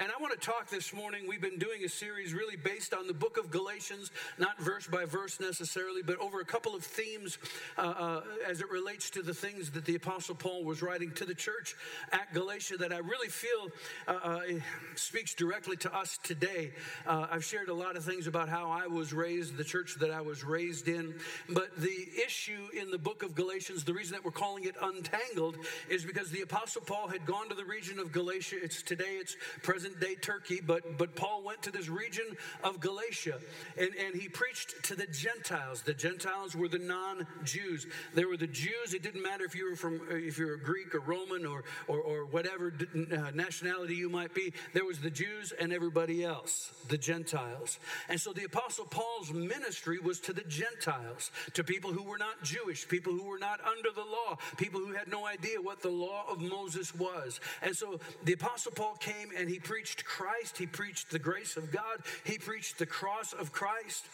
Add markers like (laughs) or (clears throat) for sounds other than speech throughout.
and I want to talk this morning. We've been doing a series really based on the book of Galatians, not verse by verse necessarily, but over a couple of themes uh, uh, as it relates to the things that the Apostle Paul was writing to the church at Galatia that I really feel uh, uh speaks directly to us today. Uh, I've shared a lot of things about how I was raised, the church that I was raised in, but the issue in the book of Galatians, the reason that we're calling it untangled, is because the Apostle Paul had gone to the region of Galatia. It's today, it's present day Turkey, but, but Paul went to this region of Galatia and, and he preached to the Gentiles. The Gentiles were the non Jews. There were the Jews. It didn't matter if you were from, if you were Greek or Roman or, or, or whatever uh, nationality you might be. There was the Jews and everybody else, the Gentiles. And so the Apostle Paul's ministry was to the Gentiles, to people who were not Jewish, people who were not under the law, people who had no idea what the law of Moses was. And so the Apostle Paul came and he preached Christ, he preached the grace of God, he preached the cross of Christ.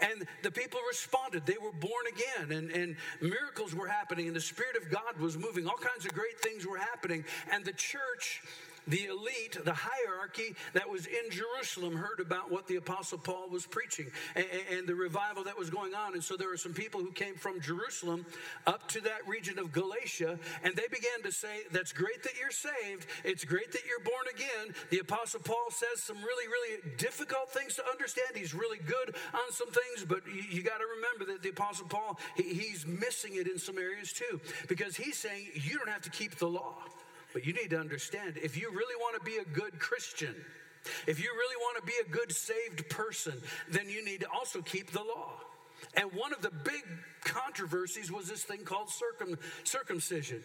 And the people responded. They were born again, and, and miracles were happening, and the Spirit of God was moving. All kinds of great things were happening. And the church the elite, the hierarchy that was in Jerusalem heard about what the Apostle Paul was preaching and, and, the revival that was going on. And so there were some people who came from Jerusalem up to that region of Galatia, and they began to say, That's great that you're saved. It's great that you're born again. The Apostle Paul says some really, really difficult things to understand. He's really good on some things, but you, you got to remember that the Apostle Paul, he, he's missing it in some areas too, because he's saying you don't have to keep the law. But you need to understand if you really want to be a good Christian, if you really want to be a good saved person, then you need to also keep the law. And one of the big controversies was this thing called circum, circumcision.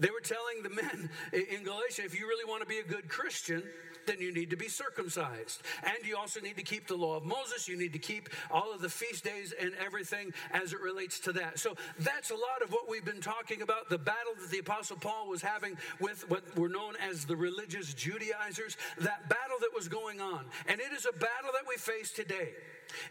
They were telling the men in Galatia if you really want to be a good Christian, then you need to be circumcised. And you also need to keep the law of Moses. You need to keep all of the feast days and everything as it relates to that. So that's a lot of what we've been talking about the battle that the Apostle Paul was having with what were known as the religious Judaizers, that battle that was going on. And it is a battle that we face today.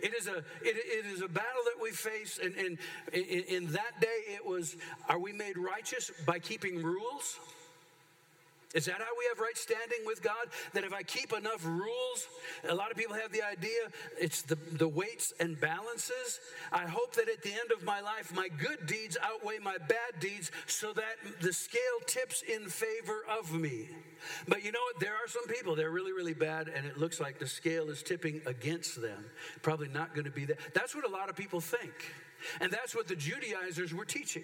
It is a it, it is a battle that we face, and, in, in that day it was: Are we made righteous by keeping rules? Is that how we have right standing with God? That if I keep enough rules, a lot of people have the idea it's the, the weights and balances. I hope that at the end of my life, my good deeds outweigh my bad deeds so that the scale tips in favor of me. But you know what? There are some people, they're really, really bad, and it looks like the scale is tipping against them. Probably not going to be that. That's what a lot of people think. And that's what the Judaizers were teaching.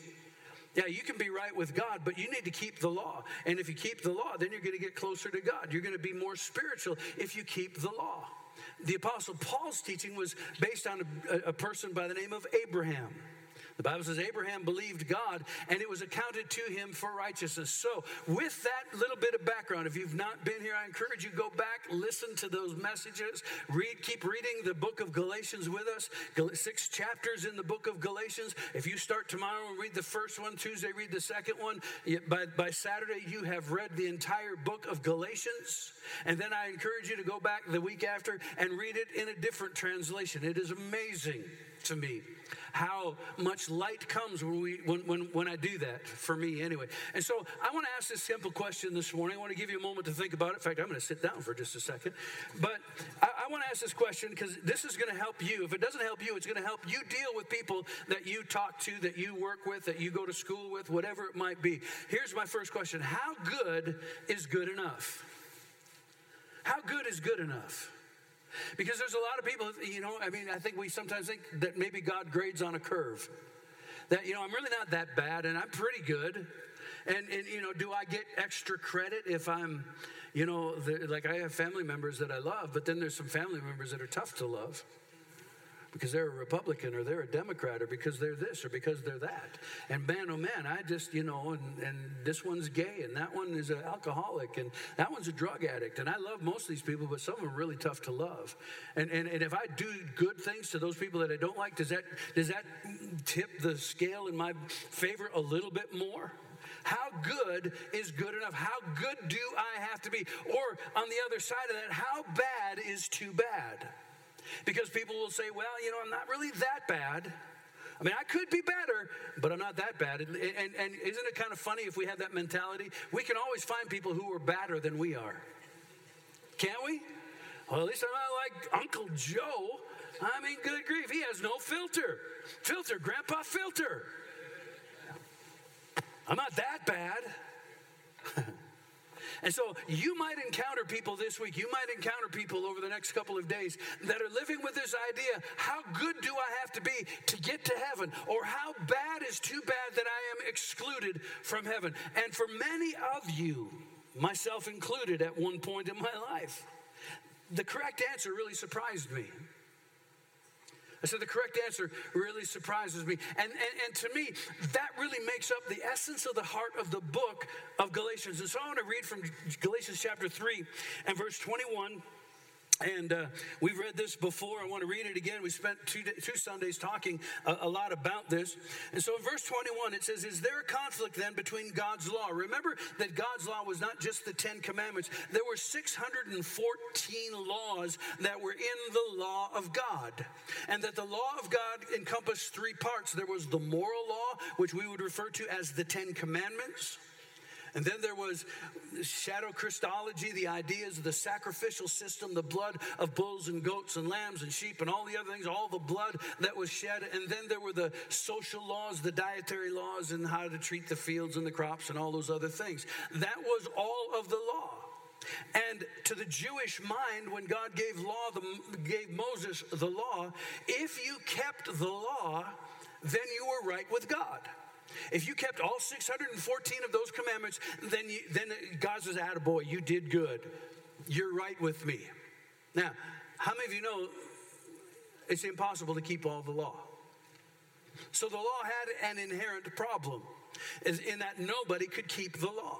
Yeah, you can be right with God, but you need to keep the law. And if you keep the law, then you're going to get closer to God. You're going to be more spiritual if you keep the law. The Apostle Paul's teaching was based on a, a person by the name of Abraham. The Bible says Abraham believed God and it was accounted to him for righteousness. So, with that little bit of background, if you've not been here, I encourage you go back, listen to those messages, read, keep reading the book of Galatians with us. Six chapters in the book of Galatians. If you start tomorrow and read the first one, Tuesday read the second one, by, by Saturday you have read the entire book of Galatians. And then I encourage you to go back the week after and read it in a different translation. It is amazing to me how much light comes when, we, when, when, when I do that, for me anyway. And so I want to ask this simple question this morning. I want to give you a moment to think about it. In fact, I'm going to sit down for just a second. But I, I want to ask this question because this is going to help you. If it doesn't help you, it's going to help you deal with people that you talk to, that you work with, that you go to school with, whatever it might be. Here's my first question How good is good enough? How good is good enough? Because there's a lot of people, you know, I mean, I think we sometimes think that maybe God grades on a curve. That, you know, I'm really not that bad and I'm pretty good. And, and you know, do I get extra credit if I'm, you know, the, like I have family members that I love, but then there's some family members that are tough to love because they're a Republican or they're a Democrat or because they're this or because they're that. And man, oh man, I just, you know, and, and this one's gay and that one is an alcoholic and that one's a drug addict. And I love most of these people, but some of them are really tough to love. And, and, and if I do good things to those people that I don't like, does that, does that tip the scale in my favor a little bit more? How good is good enough? How good do I have to be? Or on the other side of that, how bad is too bad? Because people will say, well, you know, I'm not really that bad. I mean, I could be better, but I'm not that bad. And, and, and, isn't it kind of funny if we have that mentality? We can always find people who are badder than we are. can't we? Well, at least I'm not like Uncle Joe. I mean, good grief, he has no filter. Filter, Grandpa Filter. I'm not that bad. (laughs) And so you might encounter people this week, you might encounter people over the next couple of days that are living with this idea how good do I have to be to get to heaven? Or how bad is too bad that I am excluded from heaven? And for many of you, myself included at one point in my life, the correct answer really surprised me. I said the correct answer really surprises me. And, and, and to me, that really makes up the essence of the heart of the book of Galatians. And so I want to read from Galatians chapter 3 and verse 21 and uh, we've read this before. I want to read it again. We spent two, two Sundays talking a, a, lot about this. And so in verse 21, it says, Is there a conflict then between God's law? Remember that God's law was not just the Ten Commandments, there were 614 laws that were in the law of God. And that the law of God encompassed three parts there was the moral law, which we would refer to as the Ten Commandments. And then there was shadow Christology, the ideas of the sacrificial system, the blood of bulls and goats and lambs and sheep and all the other things, all the blood that was shed. And then there were the social laws, the dietary laws, and how to treat the fields and the crops and all those other things. That was all of the law. And to the Jewish mind, when God gave law, the, gave Moses the law, if you kept the law, then you were right with God. If you kept all 614 of those commandments, then, you, then God says, boy, you did good. You're right with me. Now, how many of you know it's impossible to keep all the law? So the law had an inherent problem, is in that nobody could keep the law.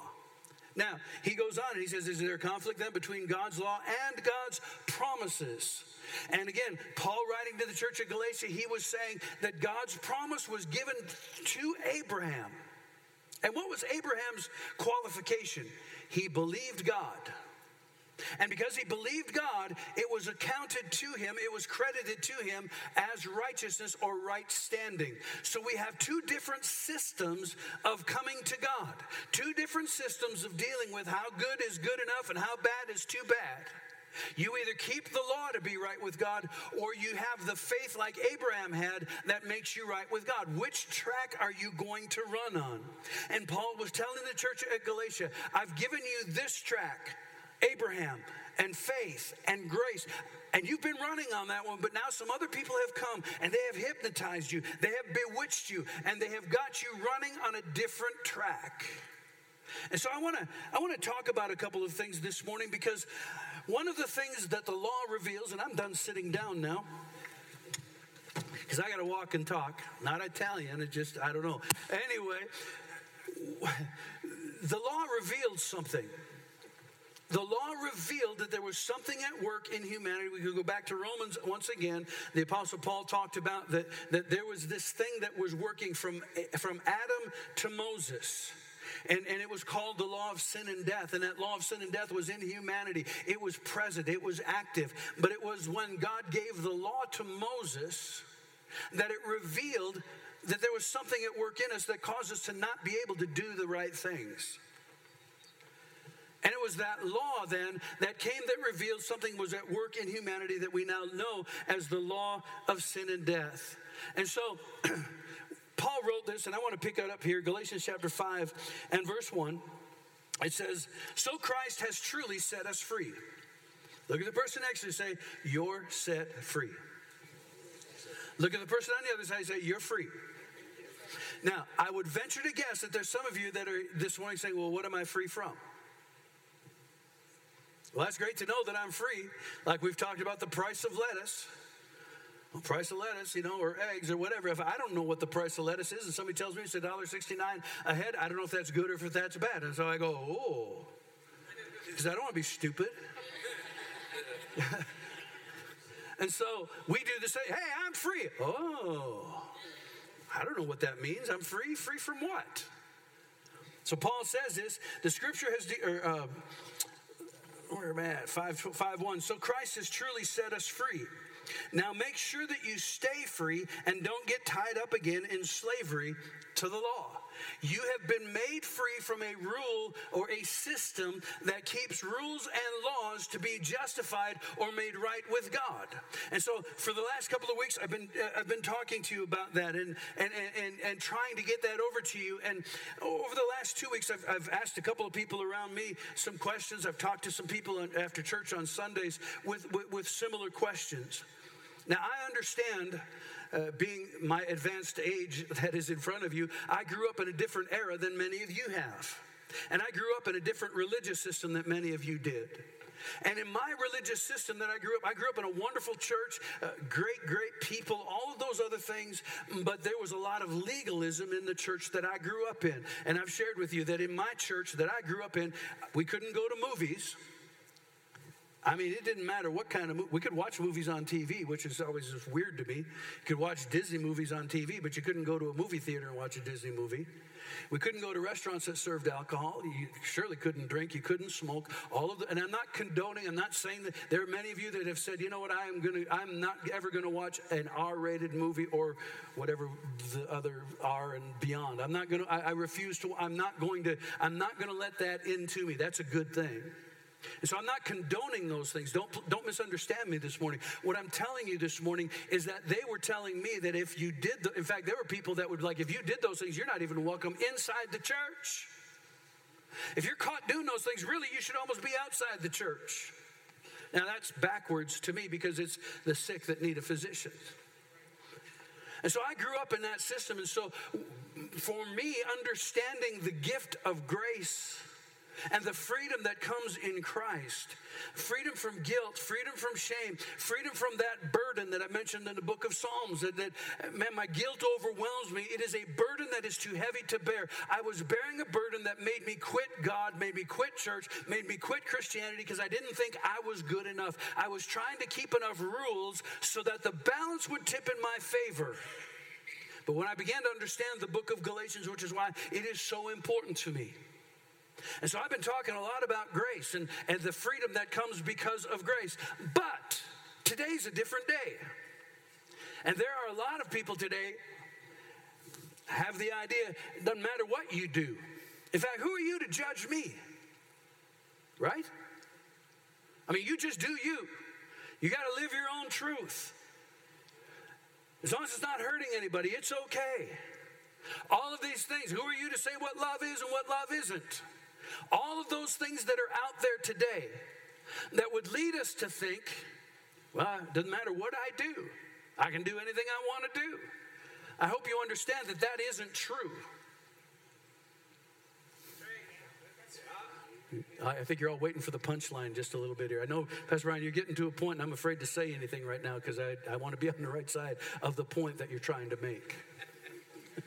Now, he goes on and he says, Is there a conflict then between God's law and God's promises? And again, Paul writing to the church of Galatia, he was saying that God's promise was given to Abraham. And what was Abraham's qualification? He believed God. And because he believed God, it was accounted to him, it was credited to him as righteousness or right standing. So we have two different systems of coming to God, two different systems of dealing with how good is good enough and how bad is too bad. You either keep the law to be right with God, or you have the faith like Abraham had that makes you right with God. Which track are you going to run on? And Paul was telling the church at Galatia, I've given you this track Abraham and faith and grace. And you've been running on that one, but now some other people have come and they have hypnotized you, they have bewitched you, and they have got you running on a different track. And so I want to I want to talk about a couple of things this morning because one of the things that the law reveals, and I'm done sitting down now, because I got to walk and talk. Not Italian, it just, I don't know. Anyway, the law revealed something. The law revealed that there was something at work in humanity. We could go back to Romans once again. The Apostle Paul talked about that, that there was this thing that was working from, from Adam to Moses. And, and it was called the law of sin and death. And that law of sin and death was in humanity. It was present, it was active. But it was when God gave the law to Moses that it revealed that there was something at work in us that caused us to not be able to do the right things. And it was that law then that came that revealed something was at work in humanity that we now know as the law of sin and death. And so (clears throat) Paul wrote this, and I want to pick it up here Galatians chapter 5 and verse 1. It says, So Christ has truly set us free. Look at the person next to you say, You're set free. Look at the person on the other side and say, You're free. Now, I would venture to guess that there's some of you that are this morning saying, Well, what am I free from? Well, that's great to know that I'm free. Like we've talked about the price of lettuce The price of lettuce, you know, or eggs or whatever. If I don't know what the price of lettuce is, and somebody tells me it's $1.69 a head, I don't know if that's good or if that's bad. And so I go, oh, because I don't want to be stupid. (laughs) and so we do the same. Hey, I'm free. Oh, I don't know what that means. I'm free. Free from what? So Paul says this. The scripture has, de- or, uh, where am I at? 5, 5 1. So Christ has truly set us free. Now make sure that you stay free and don't get tied up again in slavery to the law. You have been made free from a rule or a system that keeps rules and laws to be justified or made right with God. And so, for the last couple of weeks, I've been uh, I've been talking to you about that and and and and trying to get that over to you. And over the last two weeks, I've, I've asked a couple of people around me some questions. I've talked to some people after church on Sundays with, with, with similar questions. Now, I understand uh, being my advanced age that is in front of you, I grew up in a different era than many of you have. And I grew up in a different religious system that many of you did. And in my religious system that I grew up, I grew up in a wonderful church, uh, great, great people, all of those other things, but there was a lot of legalism in the church that I grew up in. And I've shared with you that in my church that I grew up in, we couldn't go to movies I mean, it didn't matter what kind of movie. We could watch movies on TV, which is always just weird to me. You could watch Disney movies on TV, but you couldn't go to a movie theater and watch a Disney movie. We couldn't go to restaurants that served alcohol. You surely couldn't drink. You couldn't smoke. All of the, and I'm not condoning. I'm not saying that there are many of you that have said, you know what, I am gonna, I'm not ever gonna watch an R-rated movie or whatever the other R and beyond. I'm not gonna. I, I refuse to. I'm not going to. I'm not gonna let that into me. That's a good thing. And so I'm not condoning those things. Don't, don't misunderstand me this morning. What I'm telling you this morning is that they were telling me that if you did, the, in fact, there were people that would like, if you did those things, you're not even welcome inside the church. If you're caught doing those things, really, you should almost be outside the church. Now, that's backwards to me because it's the sick that need a physician. And so I grew up in that system. And so for me, understanding the gift of grace and the freedom that comes in Christ freedom from guilt, freedom from shame, freedom from that burden that I mentioned in the book of Psalms that, that, man, my guilt overwhelms me. It is a burden that is too heavy to bear. I was bearing a burden that made me quit God, made me quit church, made me quit Christianity because I didn't think I was good enough. I was trying to keep enough rules so that the balance would tip in my favor. But when I began to understand the book of Galatians, which is why it is so important to me, and so I've been talking a lot about grace and, and the freedom that comes because of grace. But today's a different day. And there are a lot of people today have the idea it doesn't matter what you do. In fact, who are you to judge me? Right? I mean, you just do you. You got to live your own truth. As long as it's not hurting anybody, it's okay. All of these things, who are you to say what love is and what love isn't? All of those things that are out there today that would lead us to think, well, it doesn't matter what I do, I can do anything I want to do. I hope you understand that that isn't true. I think you're all waiting for the punchline just a little bit here. I know, Pastor Ryan, you're getting to a point, and I'm afraid to say anything right now because I, I want to be on the right side of the point that you're trying to make. (laughs)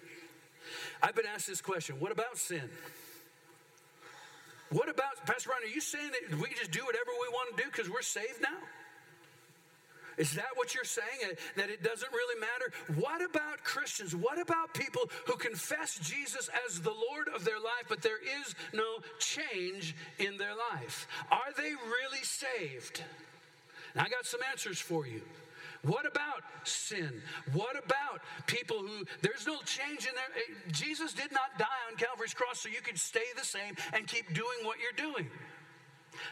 I've been asked this question what about sin? What about, Pastor Ron, are you saying that we just do whatever we want to do because we're saved now? Is that what you're saying? Uh, that it doesn't really matter? What about Christians? What about people who confess Jesus as the Lord of their life, but there is no change in their life? Are they really saved? And I got some answers for you. What about sin? What about people who there's no change in there? Eh, Jesus did not die on Calvary's cross so you could stay the same and keep doing what you're doing.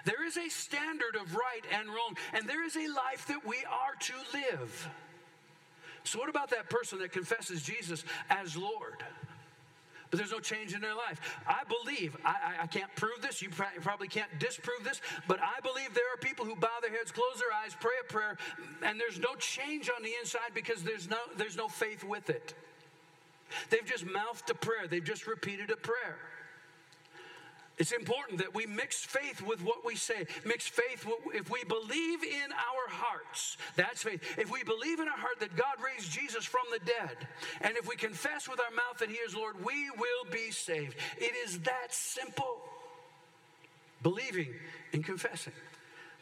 There is a standard of right and wrong, and there is a life that we are to live. So, what about that person that confesses Jesus as Lord? But there's no change in their life. I believe, I, I can't prove this, you probably can't disprove this, but I believe there are people who bow their heads, close their eyes, pray a prayer, and there's no change on the inside because there's no, there's no faith with it. They've just mouthed a prayer, they've just repeated a prayer. It's important that we mix faith with what we say. Mix faith, if we believe in our hearts, that's faith. If we believe in our heart that God raised Jesus from the dead, and if we confess with our mouth that He is Lord, we will be saved. It is that simple. Believing and confessing.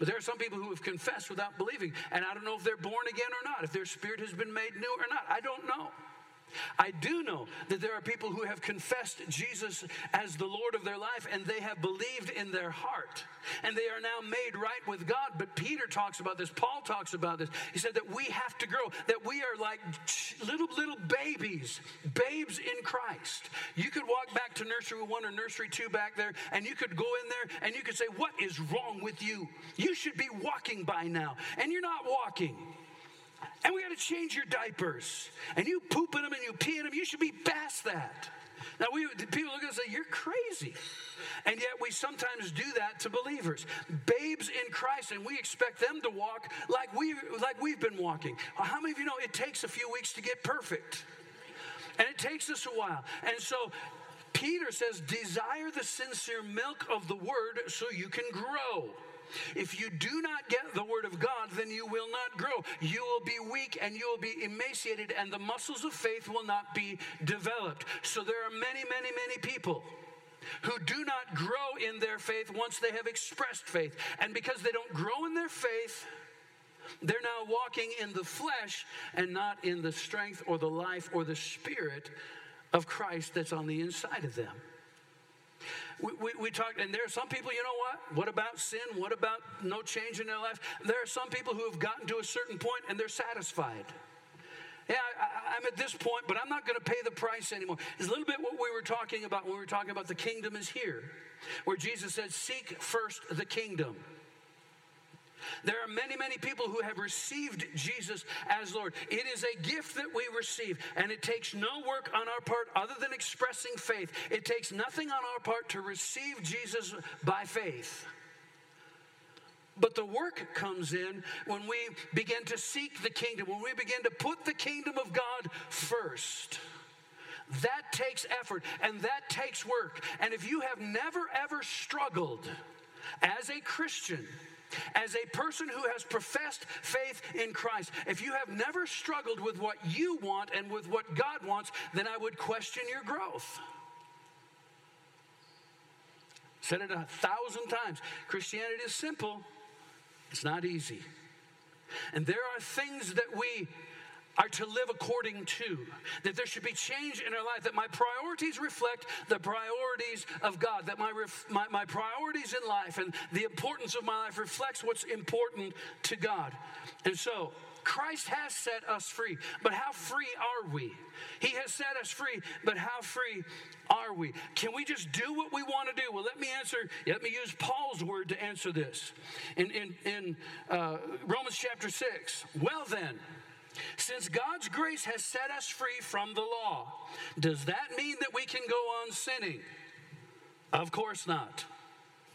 But there are some people who have confessed without believing, and I don't know if they're born again or not, if their spirit has been made new or not. I don't know. I do know that there are people who have confessed Jesus as the Lord of their life and they have believed in their heart and they are now made right with God. But Peter talks about this, Paul talks about this. He said that we have to grow, that we are like little, little babies, babes in Christ. You could walk back to nursery one or nursery two back there and you could go in there and you could say, What is wrong with you? You should be walking by now, and you're not walking and we got to change your diapers. And you poop in them and you pee in them. You should be past that. Now, we, people look at us and say, You're crazy. And yet, we sometimes do that to believers, babes in Christ, and we expect them to walk like, we, like we've been walking. How many of you know it takes a few weeks to get perfect? And it takes us a while. And so, Peter says, Desire the sincere milk of the word so you can grow. If you do not get the word of God, then you will not grow. You will be weak and you will be emaciated, and the muscles of faith will not be developed. So there are many, many, many people who do not grow in their faith once they have expressed faith. And because they don't grow in their faith, they're now walking in the flesh and not in the strength or the life or the spirit of Christ that's on the inside of them. We, we, we talked, and there are some people, you know what? What about sin? What about no change in their life? There are some people who have gotten to a certain point and they're satisfied. Yeah, I, am at this point, but I'm not going to pay the price anymore. It's a little bit what we were talking about when we were talking about the kingdom is here, where Jesus said, Seek first the kingdom. There are many, many people who have received Jesus as Lord. It is a gift that we receive, and it takes no work on our part other than expressing faith. It takes nothing on our part to receive Jesus by faith. But the work comes in when we begin to seek the kingdom, when we begin to put the kingdom of God first. That takes effort and that takes work. And if you have never ever struggled as a Christian, as a person who has professed faith in Christ, if you have never struggled with what you want and with what God wants, then I would question your growth. Said it a thousand times. Christianity is simple, it's not easy. And there are things that we are to live according to, that there should be change in our life, that my priorities reflect the priorities of God, that my, ref, my, my priorities in life and the importance of my life reflects what's important to God. And so, Christ has set us free, but how free are we? He has set us free, but how free are we? Can we just do what we want to do? Well, let me answer, let me use Paul's word to answer this. In, in, in uh, Romans chapter 6, well then, since God's grace has set us free from the law, does that mean that we can go on sinning? Of course not.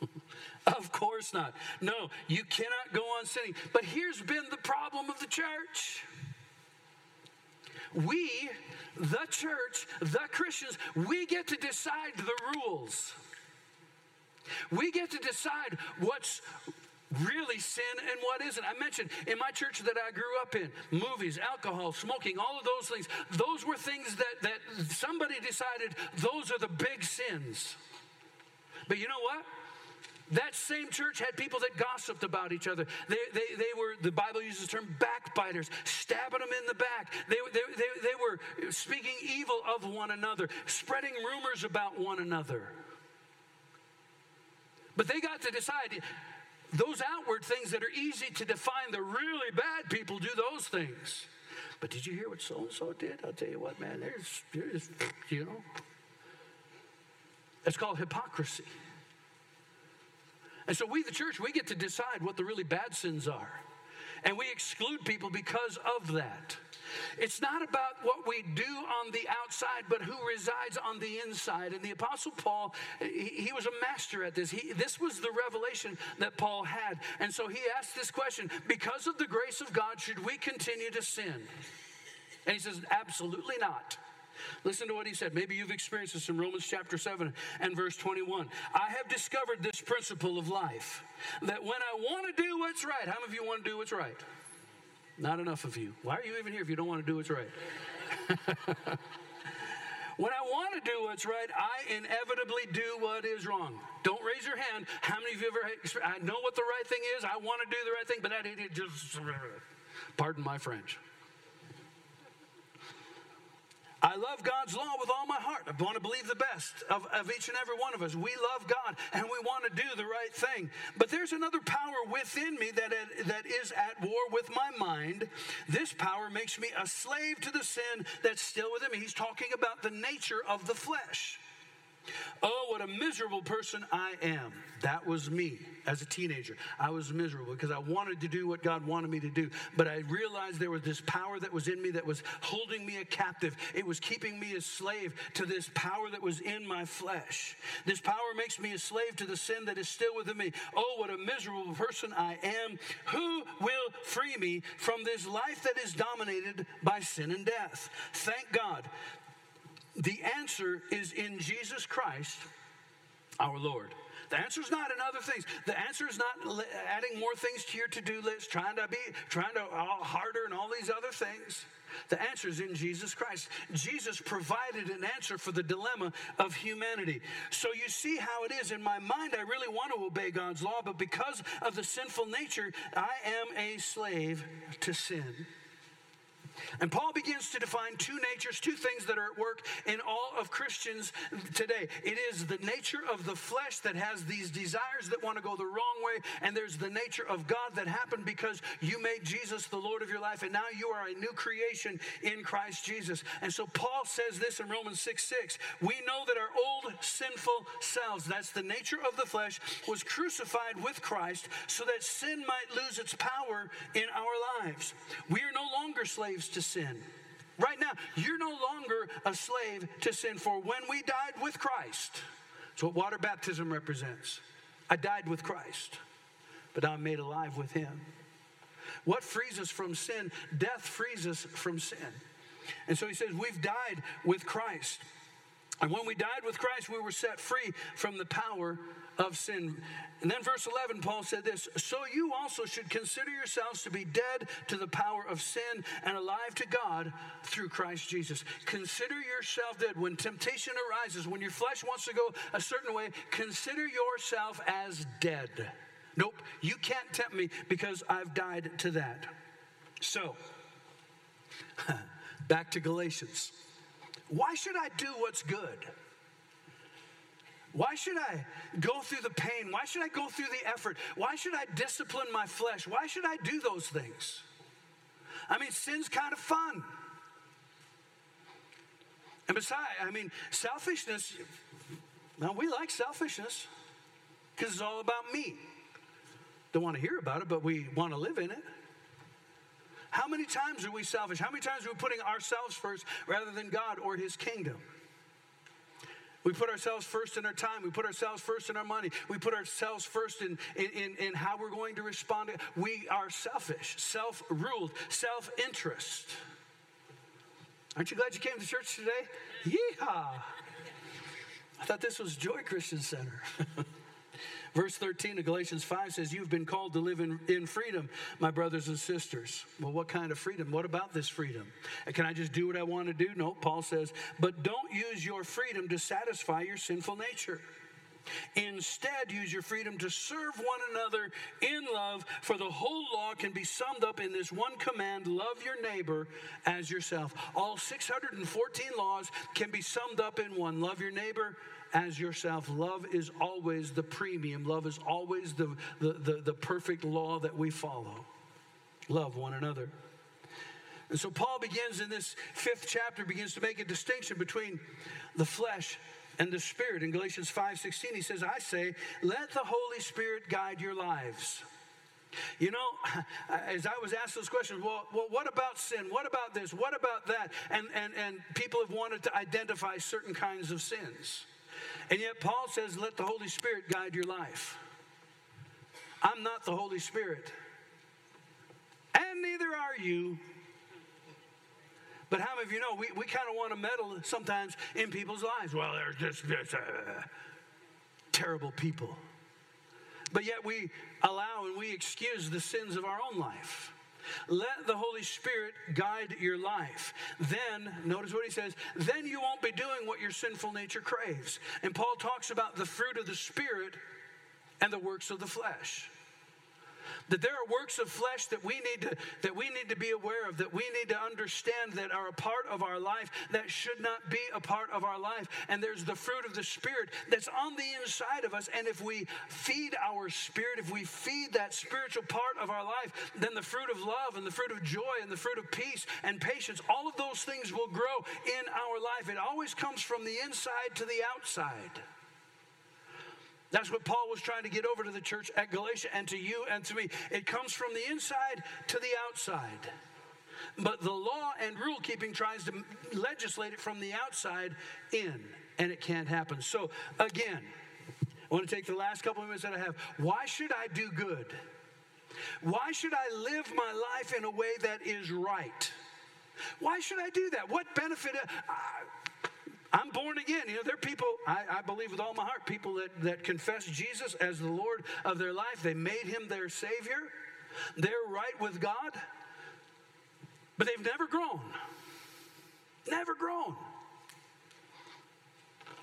(laughs) of course not. No, you cannot go on sinning. But here's been the problem of the church. We, the church, the Christians, we get to decide the rules. We get to decide what's really sin and what isn't. I mentioned in my church that I grew up in, movies, alcohol, smoking, all of those things, those were things that, that somebody decided those are the big sins. But you know what? That same church had people that gossiped about each other. They, they, they were, the Bible uses the term backbiters, stabbing them in the back. They, they, they, they were speaking evil of one another, spreading rumors about one another. But they got to decide those outward things that are easy to define, the really bad people do those things. But did you hear what so and so did? I'll tell you what, man, there's, there's, you know, it's called hypocrisy. And so we, the church, we get to decide what the really bad sins are. And we exclude people because of that. It's not about what we do on the outside, but who resides on the inside. And the Apostle Paul, he, he was a master at this. He, this was the revelation that Paul had. And so he asked this question Because of the grace of God, should we continue to sin? And he says, Absolutely not. Listen to what he said. Maybe you've experienced this in Romans chapter 7 and verse 21. I have discovered this principle of life that when I want to do what's right, how many of you want to do what's right? Not enough of you. Why are you even here if you don't want to do what's right? (laughs) when I want to do what's right, I inevitably do what is wrong. Don't raise your hand. How many of you ever, I know what the right thing is, I want to do the right thing, but that idiot just, (laughs) pardon my French. I love God's law with all my heart. I want to believe the best of, of each and every one of us. We love God and we want to do the right thing. But there's another power within me that, that is at war with my mind. This power makes me a slave to the sin that's still within me. He's talking about the nature of the flesh. Oh, what a miserable person I am. That was me as a teenager. I was miserable because I wanted to do what God wanted me to do. But I realized there was this power that was in me that was holding me a captive. It was keeping me a slave to this power that was in my flesh. This power makes me a slave to the sin that is still within me. Oh, what a miserable person I am. Who will free me from this life that is dominated by sin and death? Thank God the answer is in Jesus Christ, our Lord. The answer is not in other things. The answer is not adding more things to your to-do list, trying to be trying to uh, harder and all these other things. The answer is in Jesus Christ. Jesus provided an answer for the dilemma of humanity. So you see how it is. In my mind, I really want to obey God's law, but because of the sinful nature, I am a slave to sin. And Paul begins to define two natures, two things that are at work in all of Christians today. It is the nature of the flesh that has these desires that want to go the wrong way, and there's the nature of God that happened because you made Jesus the Lord of your life, and now you are a new creation in Christ Jesus. And so Paul says this in Romans 6 6. We know that our old sinful selves, that's the nature of the flesh, was crucified with Christ so that sin might lose its power in our lives. We are no longer slaves to sin. Right now, you're no longer a slave to sin, for when we died with Christ, that's what water baptism represents. I died with Christ, but I'm made alive with Him. What frees us from sin? Death frees us from sin. And so he says, We've died with Christ. And when we died with Christ, we were set free from the power of sin. And then, verse 11, Paul said this So you also should consider yourselves to be dead to the power of sin and alive to God through Christ Jesus. Consider yourself dead. When temptation arises, when your flesh wants to go a certain way, consider yourself as dead. Nope, you can't tempt me because I've died to that. So, (laughs) back to Galatians. Why should I do what's good? Why should I go through the pain? Why should I go through the effort? Why should I discipline my flesh? Why should I do those things? I mean, sin's kind of fun. And besides, I mean, selfishness, now we like selfishness because it's all about me. Don't want to hear about it, but we want to live in it. How many times are we selfish? How many times are we putting ourselves first rather than God or His kingdom? We put ourselves first in our time. We put ourselves first in our money. We put ourselves first in, in, in, how we're going to respond. We are selfish, self ruled, self interest. Aren't you glad you came to church today? Yeehaw! I thought this was Joy Christian Center. (laughs) Verse 13 of Galatians 5 says, You've been called to live in, in freedom, my brothers and sisters. Well, what kind of freedom? What about this freedom? Can I just do what I want to do? No, Paul says, But don't use your freedom to satisfy your sinful nature. Instead, use your freedom to serve one another in love, for the whole law can be summed up in this one command love your neighbor as yourself. All 614 laws can be summed up in one love your neighbor as yourself. Love is always the premium, love is always the, the, the, the perfect law that we follow. Love one another. And so Paul begins in this fifth chapter, begins to make a distinction between the flesh and the spirit. In Galatians 5:16, he says, I say, let the Holy Spirit guide your lives. You know, (laughs) as I was asked those questions, well, well, what about sin? What about this? What about that? And, and, and people have wanted to identify certain kinds of sins. And yet, Paul says, let the Holy Spirit guide your life. I'm not the Holy Spirit, and neither are you. But how many of you know we, we kind of want to meddle sometimes in people's lives? Well, they're just, just uh, terrible people. But yet we allow and we excuse the sins of our own life. Let the Holy Spirit guide your life. Then, notice what he says, then you won't be doing what your sinful nature craves. And Paul talks about the fruit of the Spirit and the works of the flesh. That there are works of flesh that we need to that we need to be aware of that we need to understand that are a part of our life that should not be a part of our life. And there's the fruit of the spirit that's on the inside of us. And if we feed our spirit if we feed that spiritual part of our life then the fruit of love and the fruit of joy and the fruit of peace and patience all of those things will grow in our life. It always comes from the inside to the outside that's what Paul was trying to get over to the church at Galatia and to you and to me. It comes from the inside to the outside. But the law and rule keeping tries to legislate it from the outside in, and it can't happen. So, again, I want to take the last couple of minutes that I have. Why should I do good? Why should I live my life in a way that is right? Why should I do that? What benefit? Uh, I'm born again. You know, there are people, I, I, believe with all my heart, people that, that confess Jesus as the Lord of their life. They made him their Savior. They're right with God, but they've never grown. Never grown.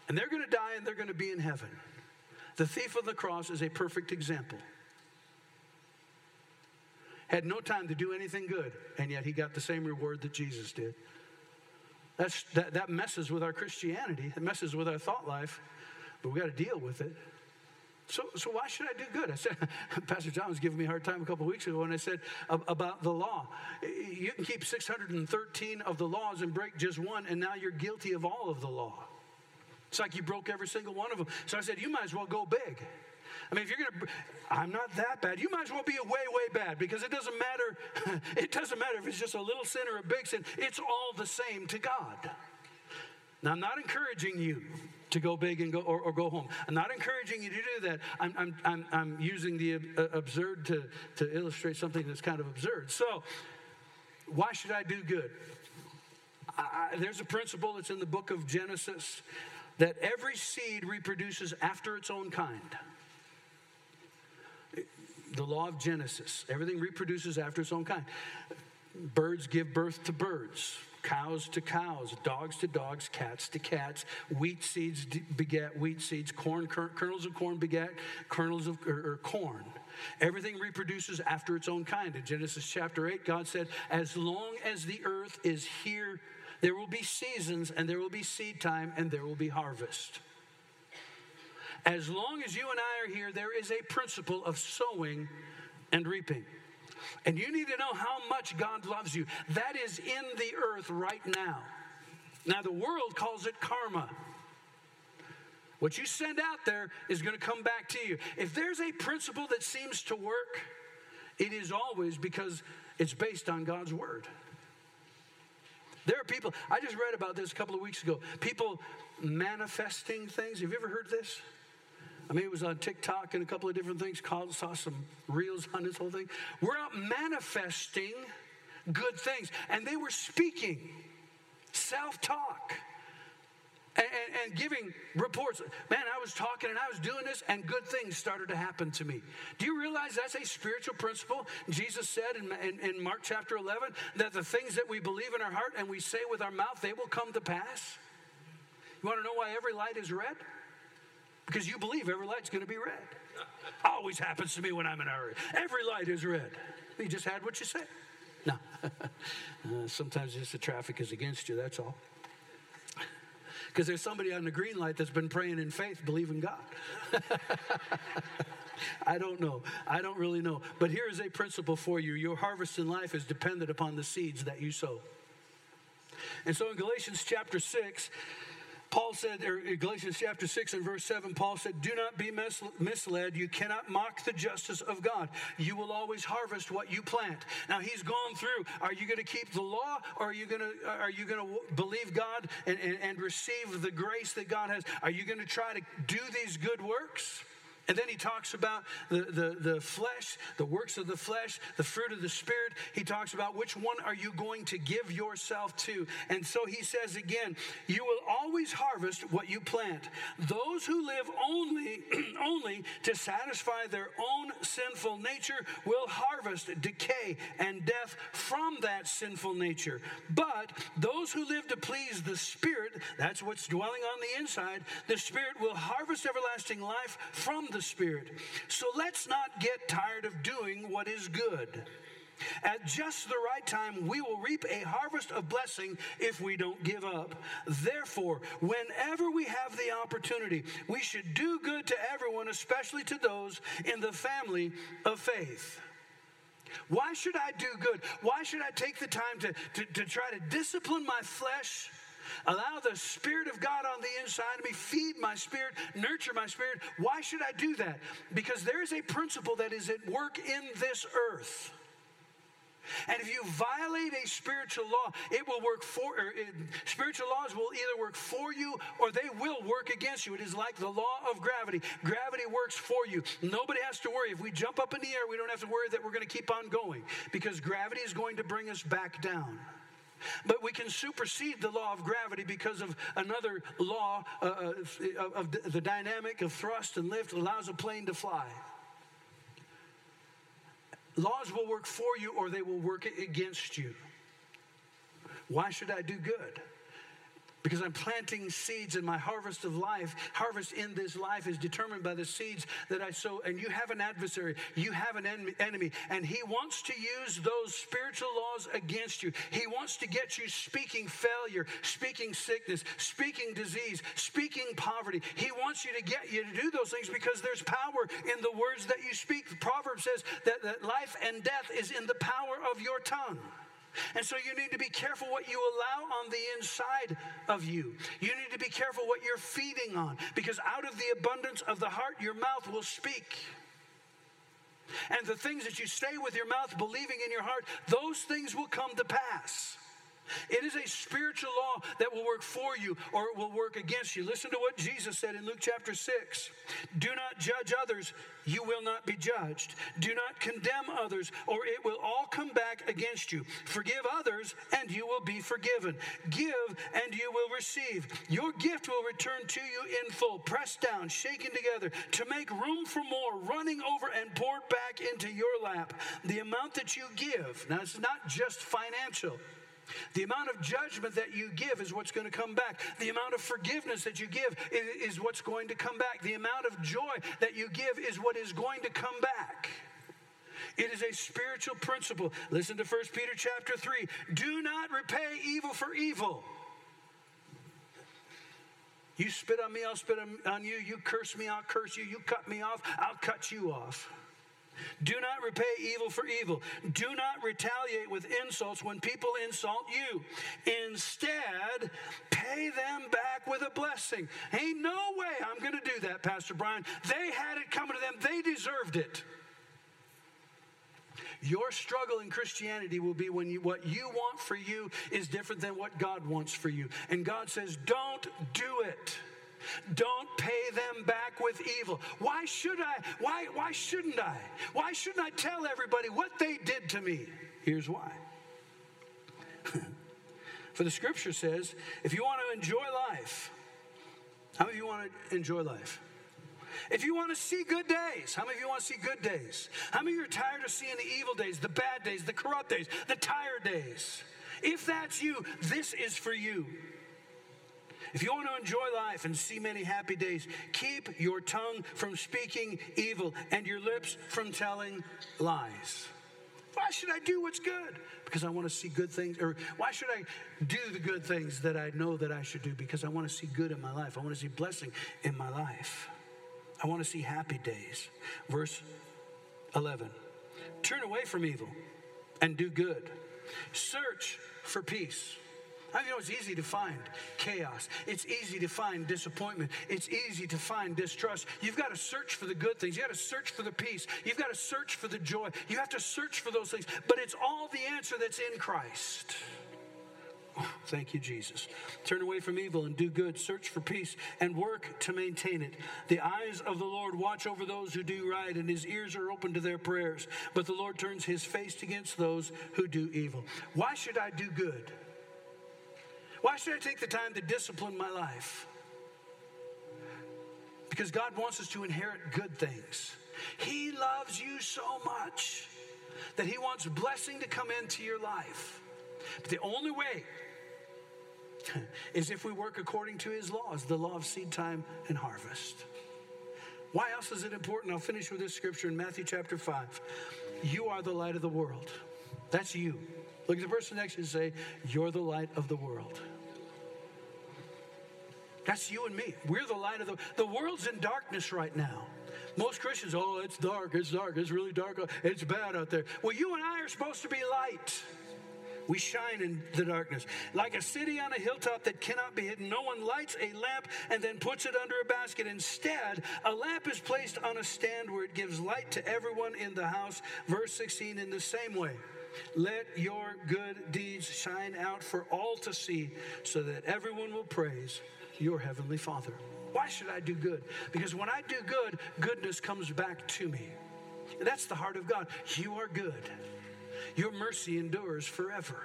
And they're going to die and they're going to be in heaven. The thief on the cross is a perfect example. Had no time to do anything good, and yet he got the same reward that Jesus did. That's, that, that messes with our Christianity. It messes with our thought life, but we got to deal with it. So, so why should I do good? I said, (laughs) Pastor John was giving me a hard time a couple weeks ago when I said about the law. You can keep 613 of the laws and break just one, and now you're guilty of all of the law. It's like you broke every single one of them. So I said, you might as well go big. I mean, if you're going to, I'm not that bad. You might as well be a way, way bad because it doesn't matter. (laughs) it doesn't matter if it's just a little sin or a big sin. It's all the same to God. Now, I'm not encouraging you to go big and go or, or go home. I'm not encouraging you to do that. I'm, I'm, I'm, I'm using the uh, absurd to, to illustrate something that's kind of absurd. So, why should I do good? I, there's a principle that's in the book of Genesis that every seed reproduces after its own kind the law of Genesis. Everything reproduces after its own kind. Birds give birth to birds, cows to cows, dogs to dogs, cats to cats. Wheat seeds beget wheat seeds, corn kernels of corn beget kernels of or, or corn. Everything reproduces after its own kind. In Genesis chapter 8, God said, As long as the earth is here, there will be seasons, and there will be seed time, and there will be harvest. As long as you and I are here, there is a principle of sowing and reaping. And you need to know how much God loves you. That is in the earth right now. Now, the world calls it karma. What you send out there is going to come back to you. If there's a principle that seems to work, it is always because it's based on God's word. There are people, I just read about this a couple of weeks ago, people manifesting things. Have you ever heard this? I mean, it was on TikTok and a couple of different things. Called, saw some reels on this whole thing. We're out manifesting good things, and they were speaking self talk. And, and, and, giving reports. Man, I was talking and I was doing this, and good things started to happen to me. Do you realize that's a spiritual principle? Jesus said in, in, in Mark chapter 11 that the things that we believe in our heart and we say with our mouth, they will come to pass. You want to know why every light is red? Because you believe every light's going to be red. Always happens to me when I'm in a hurry. Every light is red. You just had what you said. No. (laughs) uh, sometimes just the traffic is against you, that's all. Because there's somebody on the green light that's been praying in faith, believing God. (laughs) I don't know. I don't really know. But here is a principle for you your harvest in life is dependent upon the seeds that you sow. And so in Galatians chapter 6, Paul said, or Galatians chapter 6 and verse 7, Paul said, Do not be misled. You cannot mock the justice of God. You will always harvest what you plant. Now he's gone through. Are you going to keep the law or are you going to are you going to believe God and, and, and receive the grace that God has? Are you going to try to do these good works? And then he talks about the, the, the flesh, the works of the flesh, the fruit of the Spirit. He talks about which one are you going to give yourself to. And so he says again, you will always harvest what you plant. Those who live only, (clears throat) only to satisfy their own sinful nature will harvest decay and death from that sinful nature. But those who live to please the Spirit, that's what's dwelling on the inside, the Spirit will harvest everlasting life from the Spirit. So let's not get tired of doing what is good. At just the right time, we will reap a harvest of blessing if we don't give up. Therefore, whenever we have the opportunity, we should do good to everyone, especially to those in the family of faith. Why should I do good? Why should I take the time to, to, to try to discipline my flesh? Allow the Spirit of God on the inside of me, feed my spirit, nurture my spirit. Why should I do that? Because there is a principle that is at work in this earth. And if you violate a spiritual law, it will work for, er, it, spiritual laws will either work for you or they will work against you. It is like the law of gravity. Gravity works for you. Nobody has to worry. If we jump up in the air, we don't have to worry that we're going to keep on going because gravity is going to bring us back down. But we can supersede the law of gravity because of another law uh, uh of the dynamic of thrust and lift allows a plane to fly. Laws will work for you or they will work against you. Why should I do good? Because I'm planting seeds and my harvest of life. Harvest in this life is determined by the seeds that I sow. And you have an adversary, you have an enemy, and he wants to use those spiritual laws against you. He wants to get you speaking failure, speaking sickness, speaking disease, speaking poverty. He wants you to get you to do those things because there's power in the words that you speak. The proverb says that, that life and death is in the power of your tongue. And so you need to be careful what you allow on the inside of you. You need to be careful what you're feeding on because out of the abundance of the heart, your mouth will speak. And the things that you say with your mouth, believing in your heart, those things will come to pass. It is a spiritual law that will work for you or it will work against you. Listen to what Jesus said in Luke chapter 6. Do not judge others, you will not be judged. Do not condemn others, or it will all come back against you. Forgive others, and you will be forgiven. Give, and you will receive. Your gift will return to you in full, pressed down, shaken together, to make room for more, running over and poured back into your lap. The amount that you give, now it's not just financial. The amount of judgment that you give is what's going to come back. The amount of forgiveness that you give is what's going to come back. The amount of joy that you give is what is going to come back. It is a spiritual principle. Listen to 1 Peter chapter 3. Do not repay evil for evil. You spit on me, I'll spit on you. You curse me, I'll curse you. You cut me off, I'll cut you off. Do not repay evil for evil. Do not retaliate with insults when people insult you. Instead, pay them back with a blessing. Ain't no way I'm going to do that, Pastor Brian. They had it coming to them, they deserved it. Your struggle in Christianity will be when you, what you want for you is different than what God wants for you. And God says, don't do it. Don't pay them back with evil. Why should I? Why, why shouldn't I? Why shouldn't I tell everybody what they did to me? Here's why. (laughs) For the scripture says, if you want to enjoy life, how many of you want to enjoy life? If you want to see good days, how many of you want to see good days? How many of you are tired of seeing the evil days, the bad days, the corrupt days, the tired days? If that's you, this is for you. If you want to enjoy life and see many happy days, keep your tongue from speaking evil and your lips from telling lies. Why should I do what's good? Because I want to see good things. Or why should I do the good things that I know that I should do? Because I want to see good in my life. I want to see blessing in my life. I want to see happy days. Verse 11 Turn away from evil and do good, search for peace I know it's easy to find chaos. It's easy to find disappointment. It's easy to find distrust. You've got to search for the good things. You've got to search for the peace. You've got to search for the joy. You have to search for those things. But it's all the answer that's in Christ. Oh, thank you, Jesus. Turn away from evil and do good. Search for peace and work to maintain it. The eyes of the Lord watch over those who do right, and his ears are open to their prayers. But the Lord turns his face against those who do evil. Why should I do good? Why should I take the time to discipline my life? Because God wants us to inherit good things. He loves you so much that He wants blessing to come into your life. But the only way (laughs) is if we work according to His laws, the law of seed time and harvest. Why else is it important? I'll finish with this scripture in Matthew chapter 5. You are the light of the world. That's you. Look at the person next to you and say, You're the light of the world. That's you and me. We're the light of the the world's in darkness right now. Most Christians, oh, it's dark, it's dark, it's really dark, uh, it's bad out there. Well, you and I are supposed to be light. We shine in the darkness. Like a city on a hilltop that cannot be hidden, no one lights a lamp and then puts it under a basket. Instead, a lamp is placed on a stand where it gives light to everyone in the house. Verse 16, in the same way. Let your good deeds shine out for all to see, so that everyone will praise your heavenly Father. Why should I do good? Because when I do good, goodness comes back to me. That's the heart of God. You are good. Your mercy endures forever.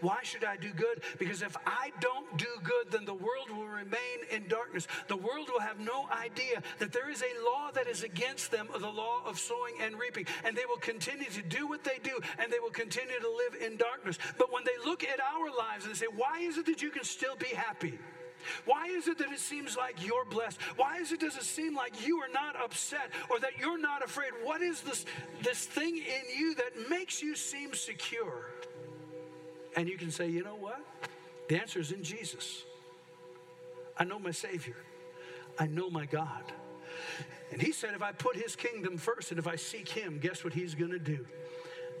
Why should I do good? Because if I don't do good, then the world will remain in darkness. The world will have no idea that there is a law that is against them, the law of sowing and reaping. And they will continue to do what they do, and they will continue to live in darkness. But when they look at our lives and they say, Why is it that you can still be happy? Why is it that it seems like you're blessed? Why is it does it seem like you are not upset or that you're not afraid? What is this this thing in you that makes you seem secure? And you can say, "You know what? The answer is in Jesus. I know my savior. I know my God." And he said if I put his kingdom first and if I seek him, guess what he's going to do?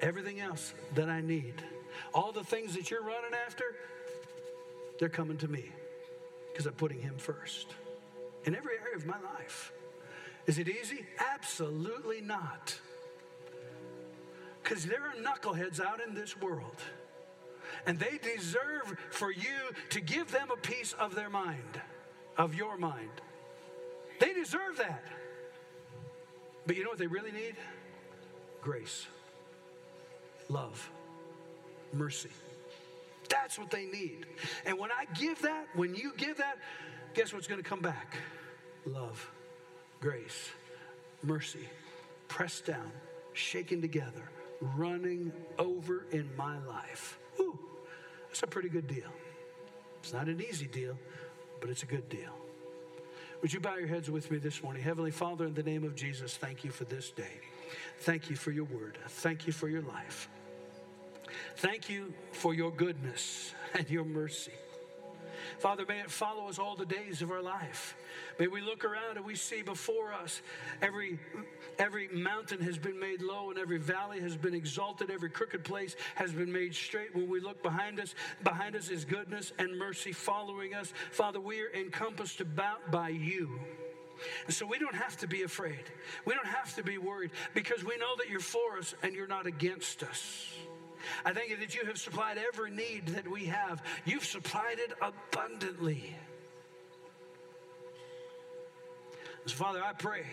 Everything else that I need, all the things that you're running after, they're coming to me because I'm putting Him first in every area of my life. Is it easy? Absolutely not. Because there are knuckleheads out in this world, and they deserve for you to give them a piece of their mind, of your mind. They deserve that. But you know what they really need? Grace, love, mercy. That's what they need. And when I give that, when you give that, guess what's going to come back? Love, grace, mercy, pressed down, shaken together, running over in my life. That's a pretty good deal. It's not an easy deal, but it's a good deal. Would you bow your heads with me this morning? Heavenly Father, in the name of Jesus, thank you for this day. Thank you for your word. Thank you for your life. Thank you for your goodness and your mercy. Father, may it follow us all the days of our life. May we look around and we see before us every, every mountain has been made low and every valley has been exalted, every crooked place has been made straight. When we look behind us, behind us is goodness and mercy following us. Father, we are encompassed about by you. And so we don't have to be afraid. We don't have to be worried because we know that you're for us and you're not against us. I thank you that you have supplied every need that we have. You've supplied it abundantly. So, Father, I pray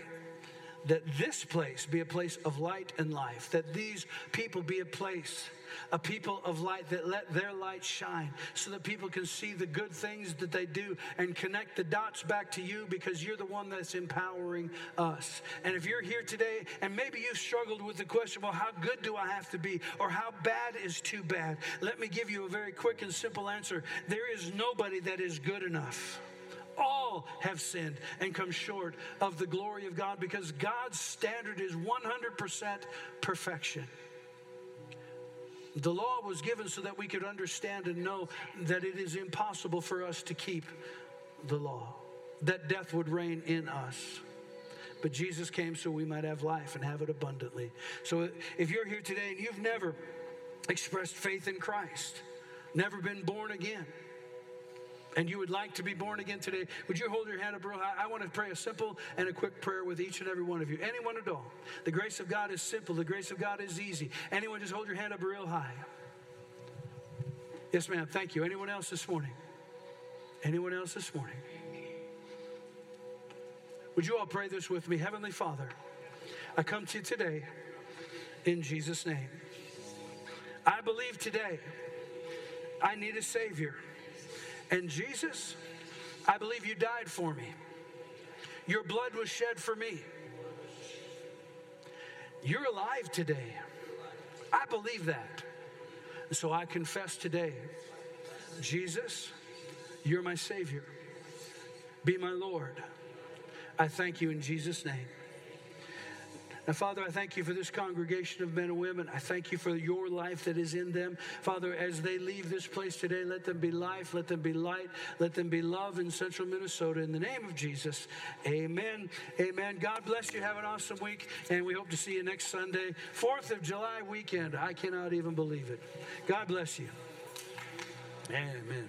that this place be a place of light and life, that these people be a place a people of light that let their light shine so that people can see the good things that they do and connect the dots back to you because you're the one that's empowering us. And if you're here today and maybe you've struggled with the question, well, how good do I have to be? Or how bad is too bad? Let me give you a very quick and simple answer. There is nobody that is good enough all have sinned and come short of the glory of God because God's standard is 100% perfection. The law was given so that we could understand and know that it is impossible for us to keep the law, that death would reign in us. But Jesus came so we might have life and have it abundantly. So if you're here today and you've never expressed faith in Christ, never been born again, and you would like to be born again today, would you hold your hand up real high? I want to pray a simple and a quick prayer with each and every one of you. Anyone at all. The grace of God is simple, the grace of God is easy. Anyone, just hold your hand up real high. Yes, ma'am. Thank you. Anyone else this morning? Anyone else this morning? Would you all pray this with me? Heavenly Father, I come to you today in Jesus' name. I believe today I need a Savior. And Jesus, I believe you died for me. Your blood was shed for me. You're alive today. I believe that. So I confess today Jesus, you're my Savior. Be my Lord. I thank you in Jesus' name. Now, Father, I thank you for this congregation of men and women. I thank you for your life that is in them. Father, as they leave this place today, let them be life, let them be light, let them be love in central Minnesota. In the name of Jesus, amen. Amen. God bless you. Have an awesome week, and we hope to see you next Sunday, 4th of July weekend. I cannot even believe it. God bless you. Amen.